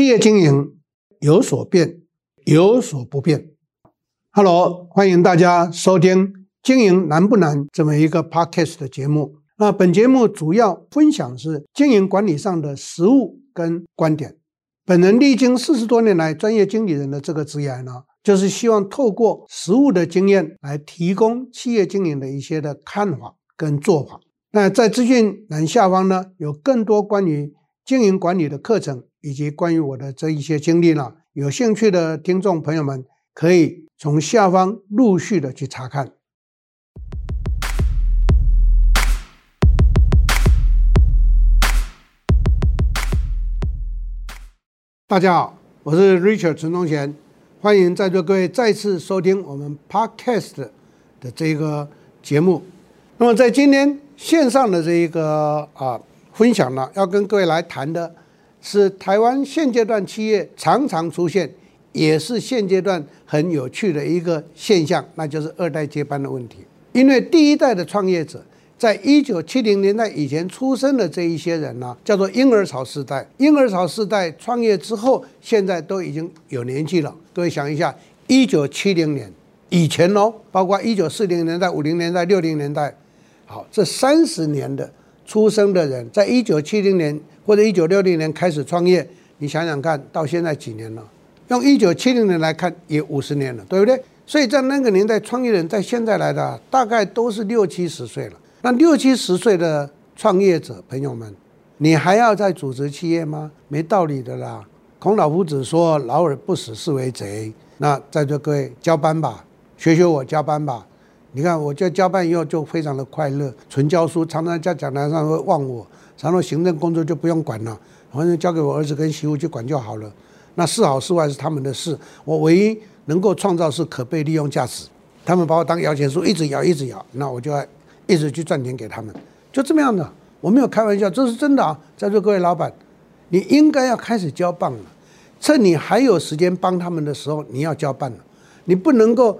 企业经营有所变，有所不变。Hello，欢迎大家收听《经营难不难》这么一个 Podcast 的节目。那本节目主要分享是经营管理上的实务跟观点。本人历经四十多年来专业经理人的这个职业呢，就是希望透过实务的经验来提供企业经营的一些的看法跟做法。那在资讯栏下方呢，有更多关于经营管理的课程，以及关于我的这一些经历呢，有兴趣的听众朋友们可以从下方陆续的去查看。大家好，我是 Richard 陈宗贤，欢迎在座各位再次收听我们 Podcast 的这个节目。那么在今天。线上的这一个啊分享呢，要跟各位来谈的是台湾现阶段企业常常出现，也是现阶段很有趣的一个现象，那就是二代接班的问题。因为第一代的创业者，在一九七零年代以前出生的这一些人呢，叫做婴儿潮世代。婴儿潮世代创业之后，现在都已经有年纪了。各位想一下，一九七零年以前哦，包括一九四零年代、五零年代、六零年代。好，这三十年的出生的人，在一九七零年或者一九六零年开始创业，你想想看到现在几年了？用一九七零年来看，也五十年了，对不对？所以在那个年代创业人，在现在来的大概都是六七十岁了。那六七十岁的创业者朋友们，你还要再组织企业吗？没道理的啦。孔老夫子说：“老而不死，是为贼。”那在座各位交班吧，学学我交班吧。你看，我就交办以后就非常的快乐，纯教书，常常在讲台上会忘我，然后行政工作就不用管了，反正交给我儿子跟媳妇去管就好了。那是好是坏是他们的事，我唯一能够创造是可被利用价值。他们把我当摇钱树，一直摇一直摇，那我就要一直去赚钱给他们，就这么样的。我没有开玩笑，这是真的啊！在座各位老板，你应该要开始交棒了，趁你还有时间帮他们的时候，你要交棒了，你不能够。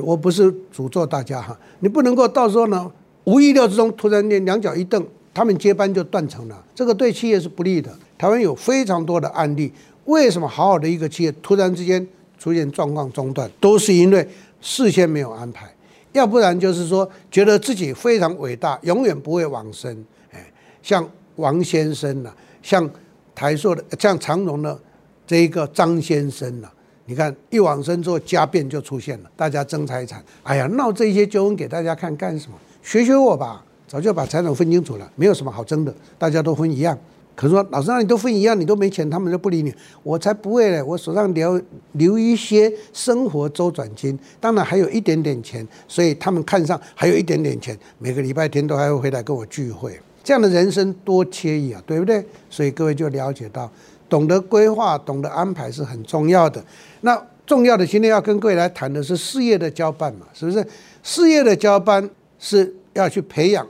我不是诅咒大家哈，你不能够到时候呢，无意料之中突然间两脚一蹬，他们接班就断层了，这个对企业是不利的。台湾有非常多的案例，为什么好好的一个企业突然之间出现状况中断，都是因为事先没有安排，要不然就是说觉得自己非常伟大，永远不会往生。哎，像王先生呐，像台塑的，像长荣的这一个张先生呐。你看，一往生之后，家变就出现了，大家争财产。哎呀，闹这些纠纷给大家看干什么？学学我吧，早就把财产分清楚了，没有什么好争的，大家都分一样。可是说，老师那你都分一样，你都没钱，他们就不理你。我才不会嘞，我手上留留一些生活周转金，当然还有一点点钱，所以他们看上还有一点点钱，每个礼拜天都还会回来跟我聚会。这样的人生多惬意啊，对不对？所以各位就了解到。懂得规划、懂得安排是很重要的。那重要的，今天要跟各位来谈的是事业的交办嘛，是不是？事业的交班是要去培养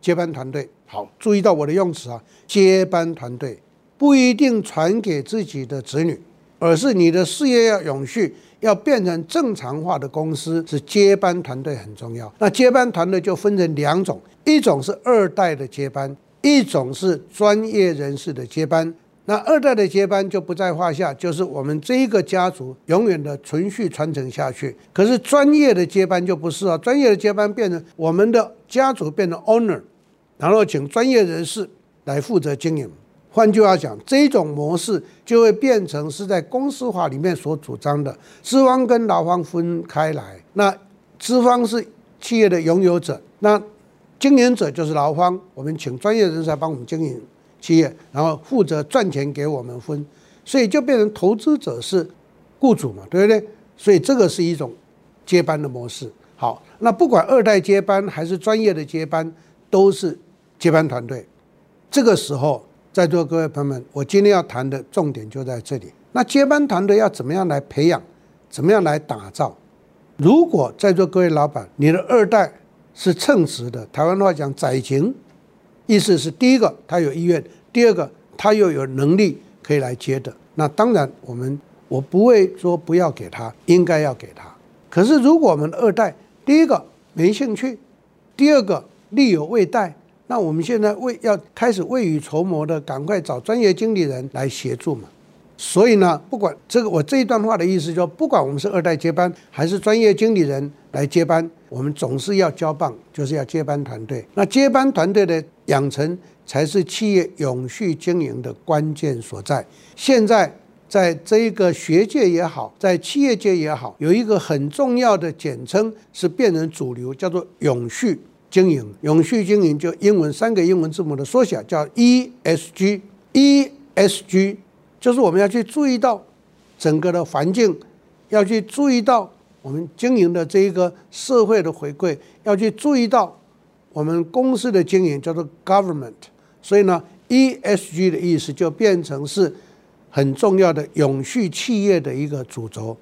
接班团队。好，注意到我的用词啊，接班团队不一定传给自己的子女，而是你的事业要永续，要变成正常化的公司，是接班团队很重要。那接班团队就分成两种，一种是二代的接班，一种是专业人士的接班。那二代的接班就不在话下，就是我们这一个家族永远的存续传承下去。可是专业的接班就不是啊，专业的接班变成我们的家族变成 owner，然后请专业人士来负责经营。换句话讲，这种模式就会变成是在公司法里面所主张的资方跟劳方分开来。那资方是企业的拥有者，那经营者就是劳方，我们请专业人士来帮我们经营。企业，然后负责赚钱给我们分，所以就变成投资者是雇主嘛，对不对？所以这个是一种接班的模式。好，那不管二代接班还是专业的接班，都是接班团队。这个时候，在座各位朋友们，我今天要谈的重点就在这里。那接班团队要怎么样来培养？怎么样来打造？如果在座各位老板，你的二代是称职的，台湾话讲载情。意思是，第一个他有意愿，第二个他又有能力可以来接的。那当然，我们我不会说不要给他，应该要给他。可是，如果我们二代第一个没兴趣，第二个力有未逮，那我们现在为要开始未雨绸缪的，赶快找专业经理人来协助嘛。所以呢，不管这个我这一段话的意思就，不管我们是二代接班还是专业经理人来接班，我们总是要交棒，就是要接班团队。那接班团队的养成，才是企业永续经营的关键所在。现在在这个学界也好，在企业界也好，有一个很重要的简称是变成主流，叫做永续经营。永续经营就英文三个英文字母的缩写，叫 ESG。ESG。就是我们要去注意到整个的环境，要去注意到我们经营的这一个社会的回馈，要去注意到我们公司的经营叫做 government。所以呢，ESG 的意思就变成是很重要的永续企业的一个主轴。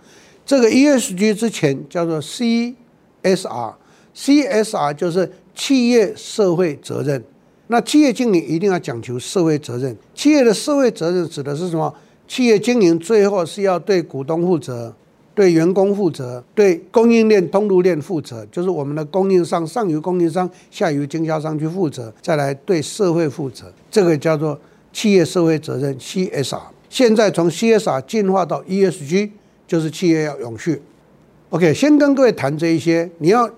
这个 ESG 之前叫做 CSR，CSR 就是企业社会责任。那企业经营一定要讲求社会责任。企业的社会责任指的是什么？企业经营最后是要对股东负责、对员工负责、对供应链、通路链负责，就是我们的供应商上游供应商、下游经销商去负责，再来对社会负责。这个叫做企业社会责任 （CSR）。现在从 CSR 进化到 ESG，就是企业要永续。OK，先跟各位谈这一些。你要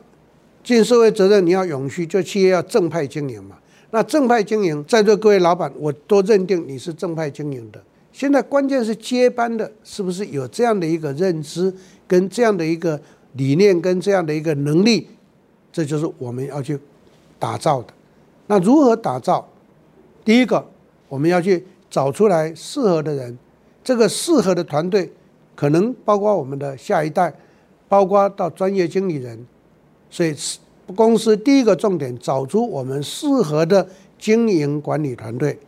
尽社会责任，你要永续，就企业要正派经营嘛。那正派经营，在座各位老板，我都认定你是正派经营的。现在关键是接班的，是不是有这样的一个认知，跟这样的一个理念，跟这样的一个能力？这就是我们要去打造的。那如何打造？第一个，我们要去找出来适合的人，这个适合的团队，可能包括我们的下一代，包括到专业经理人，所以。公司第一个重点，找出我们适合的经营管理团队。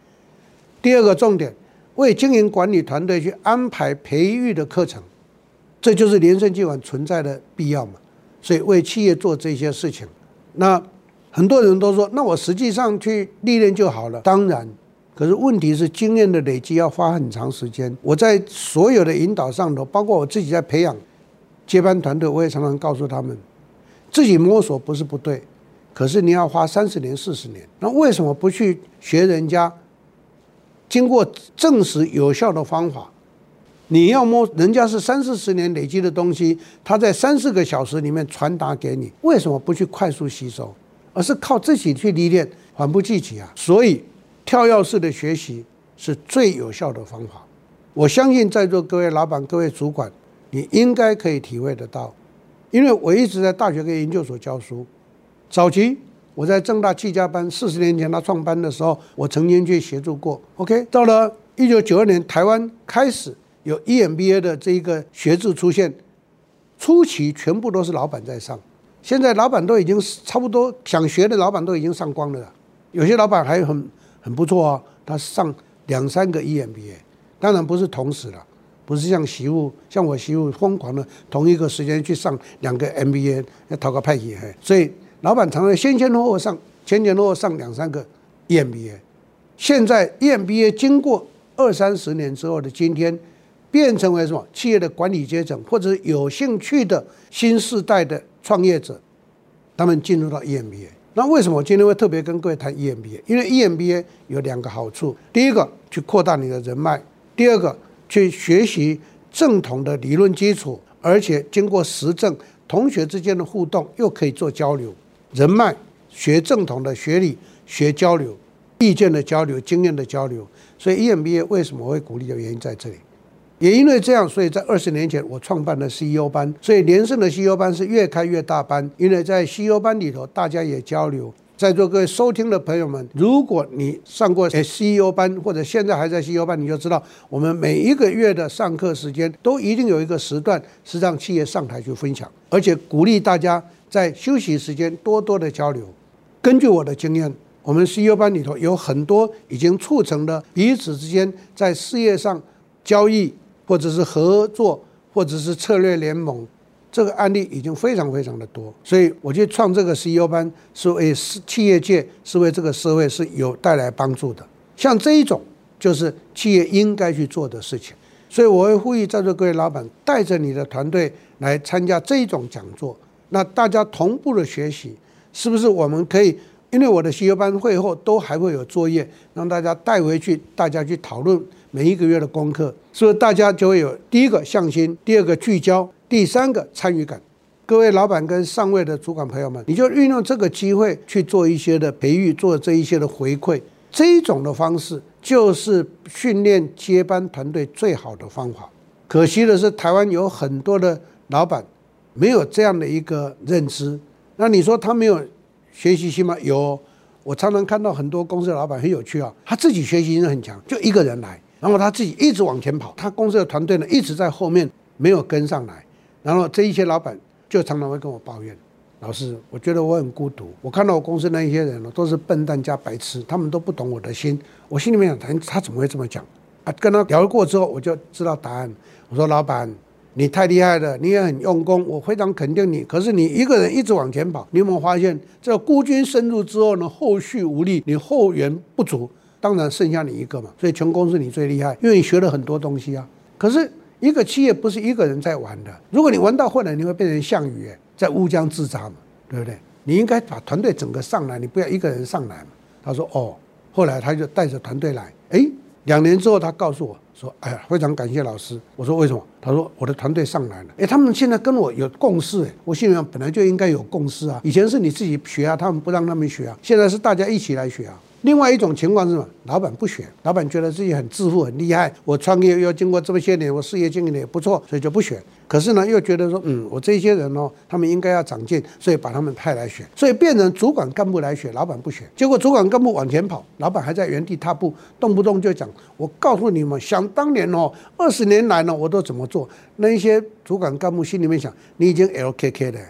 第二个重点，为经营管理团队去安排培育的课程，这就是联圣集团存在的必要嘛。所以为企业做这些事情，那很多人都说，那我实际上去历练就好了。当然，可是问题是经验的累积要花很长时间。我在所有的引导上头，包括我自己在培养接班团队，我也常常告诉他们。自己摸索不是不对，可是你要花三十年、四十年，那为什么不去学人家经过证实有效的方法？你要摸人家是三四十年累积的东西，他在三四个小时里面传达给你，为什么不去快速吸收，而是靠自己去历练，缓不济急啊？所以跳跃式的学习是最有效的方法。我相信在座各位老板、各位主管，你应该可以体会得到。因为我一直在大学跟研究所教书，早期我在正大企家班，四十年前他创班的时候，我曾经去协助过。OK，到了一九九二年，台湾开始有 EMBA 的这一个学制出现，初期全部都是老板在上，现在老板都已经差不多想学的老板都已经上光了，有些老板还很很不错啊，他上两三个 EMBA，当然不是同时了。不是像媳妇，像我媳妇疯狂的同一个时间去上两个 MBA，要讨个派系，所以老板常常先前后后上，前前后后上两三个 EMBA。现在 EMBA 经过二三十年之后的今天，变成为什么？企业的管理阶层或者有兴趣的新世代的创业者，他们进入到 EMBA。那为什么我今天会特别跟各位谈 EMBA？因为 EMBA 有两个好处：第一个，去扩大你的人脉；第二个。去学习正统的理论基础，而且经过实证，同学之间的互动又可以做交流，人脉学正统的学理学交流，意见的交流，经验的交流。所以 EMBA 为什么会鼓励的原因在这里，也因为这样，所以在二十年前我创办了 CEO 班，所以连胜的 CEO 班是越开越大班，因为在 CEO 班里头大家也交流。在座各位收听的朋友们，如果你上过 CEO 班，或者现在还在 CEO 班，你就知道，我们每一个月的上课时间都一定有一个时段是让企业上台去分享，而且鼓励大家在休息时间多多的交流。根据我的经验，我们 CEO 班里头有很多已经促成了彼此之间在事业上交易，或者是合作，或者是策略联盟。这个案例已经非常非常的多，所以我去创这个 CEO 班，是为企业界，是为这个社会是有带来帮助的。像这一种，就是企业应该去做的事情。所以我会呼吁在座各位老板，带着你的团队来参加这一种讲座，那大家同步的学习，是不是我们可以？因为我的 CEO 班会后都还会有作业，让大家带回去，大家去讨论，每一个月的功课，所以大家就会有第一个向心，第二个聚焦，第三个参与感。各位老板跟上位的主管朋友们，你就运用这个机会去做一些的培育，做这一些的回馈，这种的方式就是训练接班团队最好的方法。可惜的是，台湾有很多的老板没有这样的一个认知。那你说他没有学习心吗？有，我常常看到很多公司的老板很有趣啊，他自己学习心很强，就一个人来，然后他自己一直往前跑，他公司的团队呢一直在后面没有跟上来，然后这一些老板。就常常会跟我抱怨，老师，我觉得我很孤独。我看到我公司那一些人呢，都是笨蛋加白痴，他们都不懂我的心。我心里面想，他他怎么会这么讲？啊，跟他聊过之后，我就知道答案。我说，老板，你太厉害了，你也很用功，我非常肯定你。可是你一个人一直往前跑，你有没有发现，这孤军深入之后呢，后续无力，你后援不足，当然剩下你一个嘛。所以全公司你最厉害，因为你学了很多东西啊。可是。一个企业不是一个人在玩的，如果你玩到后来，你会变成项羽，在乌江自扎嘛，对不对？你应该把团队整个上来，你不要一个人上来嘛。他说哦，后来他就带着团队来，诶，两年之后他告诉我说，哎呀，非常感谢老师。我说为什么？他说我的团队上来了，哎，他们现在跟我有共识，哎，我心里想本来就应该有共识啊。以前是你自己学啊，他们不让他们学啊，现在是大家一起来学啊。另外一种情况是什么？老板不选，老板觉得自己很自负、很厉害。我创业又经过这么些年，我事业经营的也不错，所以就不选。可是呢，又觉得说，嗯，我这些人哦，他们应该要长进，所以把他们派来选，所以变成主管干部来选，老板不选。结果主管干部往前跑，老板还在原地踏步，动不动就讲：“我告诉你们，想当年哦，二十年来呢，我都怎么做？”那一些主管干部心里面想：“你已经 LKK 了。”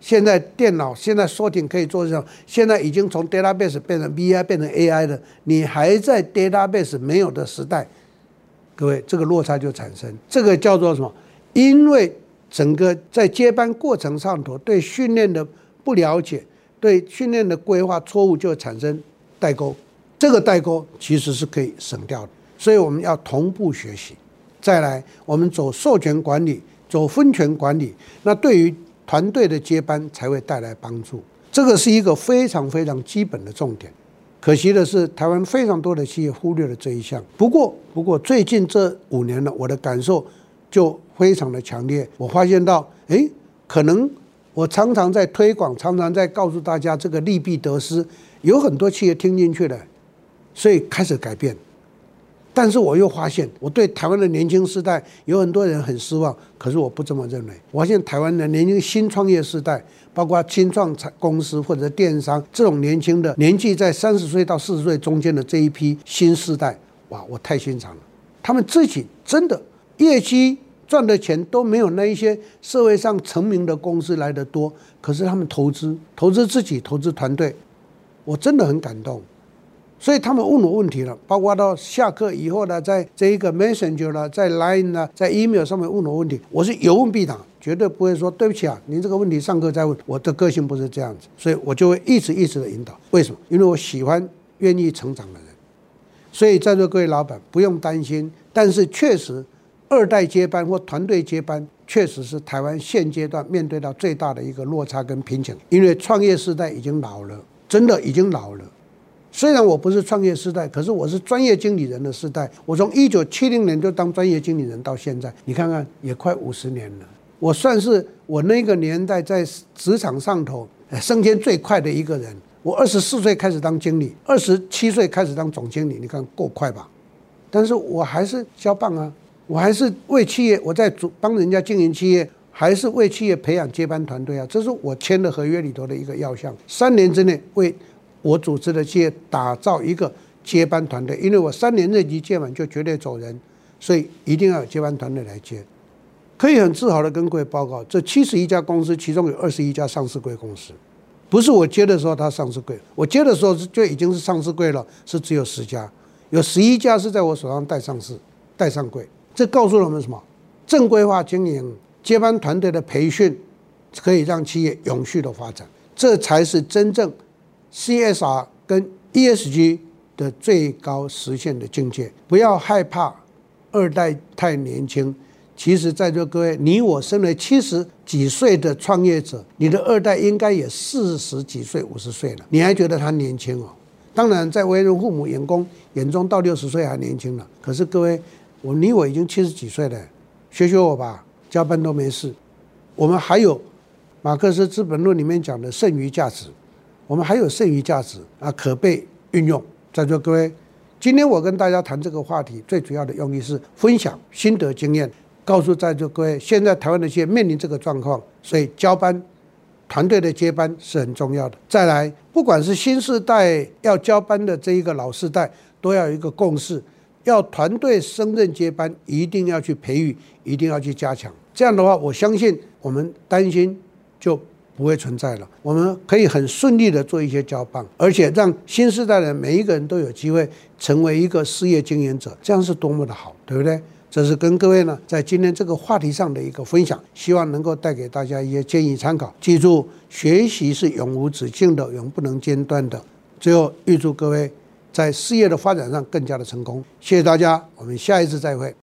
现在电脑现在说挺可以做这种，现在已经从 database 变成 vi 变成 AI 了，你还在 database 没有的时代，各位这个落差就产生，这个叫做什么？因为整个在接班过程上头对训练的不了解，对训练的规划错误就产生代沟，这个代沟其实是可以省掉的，所以我们要同步学习。再来，我们走授权管理，走分权管理，那对于。团队的接班才会带来帮助，这个是一个非常非常基本的重点。可惜的是，台湾非常多的企业忽略了这一项。不过，不过最近这五年呢，我的感受就非常的强烈。我发现到，诶，可能我常常在推广，常常在告诉大家这个利弊得失，有很多企业听进去了，所以开始改变。但是我又发现，我对台湾的年轻世代有很多人很失望。可是我不这么认为。我发现台湾的年轻新创业世代，包括新创公司或者电商这种年轻的年纪在三十岁到四十岁中间的这一批新世代，哇，我太欣赏了。他们自己真的业绩赚的钱都没有那一些社会上成名的公司来的多。可是他们投资，投资自己，投资团队，我真的很感动。所以他们问我问题了，包括到下课以后呢，在这一个 Messenger 呢，在 Line 呢，在 Email 上面问我问题，我是有问必答，绝对不会说对不起啊，您这个问题上课再问。我的个性不是这样子，所以我就会一直一直的引导。为什么？因为我喜欢愿意成长的人。所以在座各位老板不用担心，但是确实二代接班或团队接班，确实是台湾现阶段面对到最大的一个落差跟瓶颈，因为创业时代已经老了，真的已经老了。虽然我不是创业时代，可是我是专业经理人的时代。我从一九七零年就当专业经理人到现在，你看看也快五十年了。我算是我那个年代在职场上头升迁最快的一个人。我二十四岁开始当经理，二十七岁开始当总经理，你看够快吧？但是我还是交棒啊，我还是为企业，我在主帮人家经营企业，还是为企业培养接班团队啊。这是我签的合约里头的一个要项，三年之内为。我组织的企业打造一个接班团队，因为我三年任期届满就绝对走人，所以一定要有接班团队来接。可以很自豪的跟各位报告，这七十一家公司，其中有二十一家上市贵公司，不是我接的时候它上市贵，我接的时候就已经是上市贵了，是只有十家，有十一家是在我手上带上市、带上柜。这告诉了我们什么？正规化经营、接班团队的培训，可以让企业永续的发展，这才是真正。CSR 跟 ESG 的最高实现的境界，不要害怕二代太年轻。其实，在座各位，你我身为七十几岁的创业者，你的二代应该也四十几岁、五十岁了，你还觉得他年轻哦？当然，在为人父母、员工眼中，到六十岁还年轻了。可是各位，我你我已经七十几岁了，学学我吧，加班都没事。我们还有马克思《资本论》里面讲的剩余价值，我们还有剩余价值啊，可被运用。在座各位，今天我跟大家谈这个话题，最主要的用意是分享心得经验，告诉在座各位，现在台湾的企业面临这个状况，所以交班。团队的接班是很重要的。再来，不管是新世代要交班的这一个老世代，都要有一个共识：要团队升任接班，一定要去培育，一定要去加强。这样的话，我相信我们担心就不会存在了。我们可以很顺利的做一些交棒，而且让新时代的每一个人都有机会成为一个事业经营者，这样是多么的好，对不对？这是跟各位呢，在今天这个话题上的一个分享，希望能够带给大家一些建议参考。记住，学习是永无止境的，永不能间断的。最后，预祝各位在事业的发展上更加的成功。谢谢大家，我们下一次再会。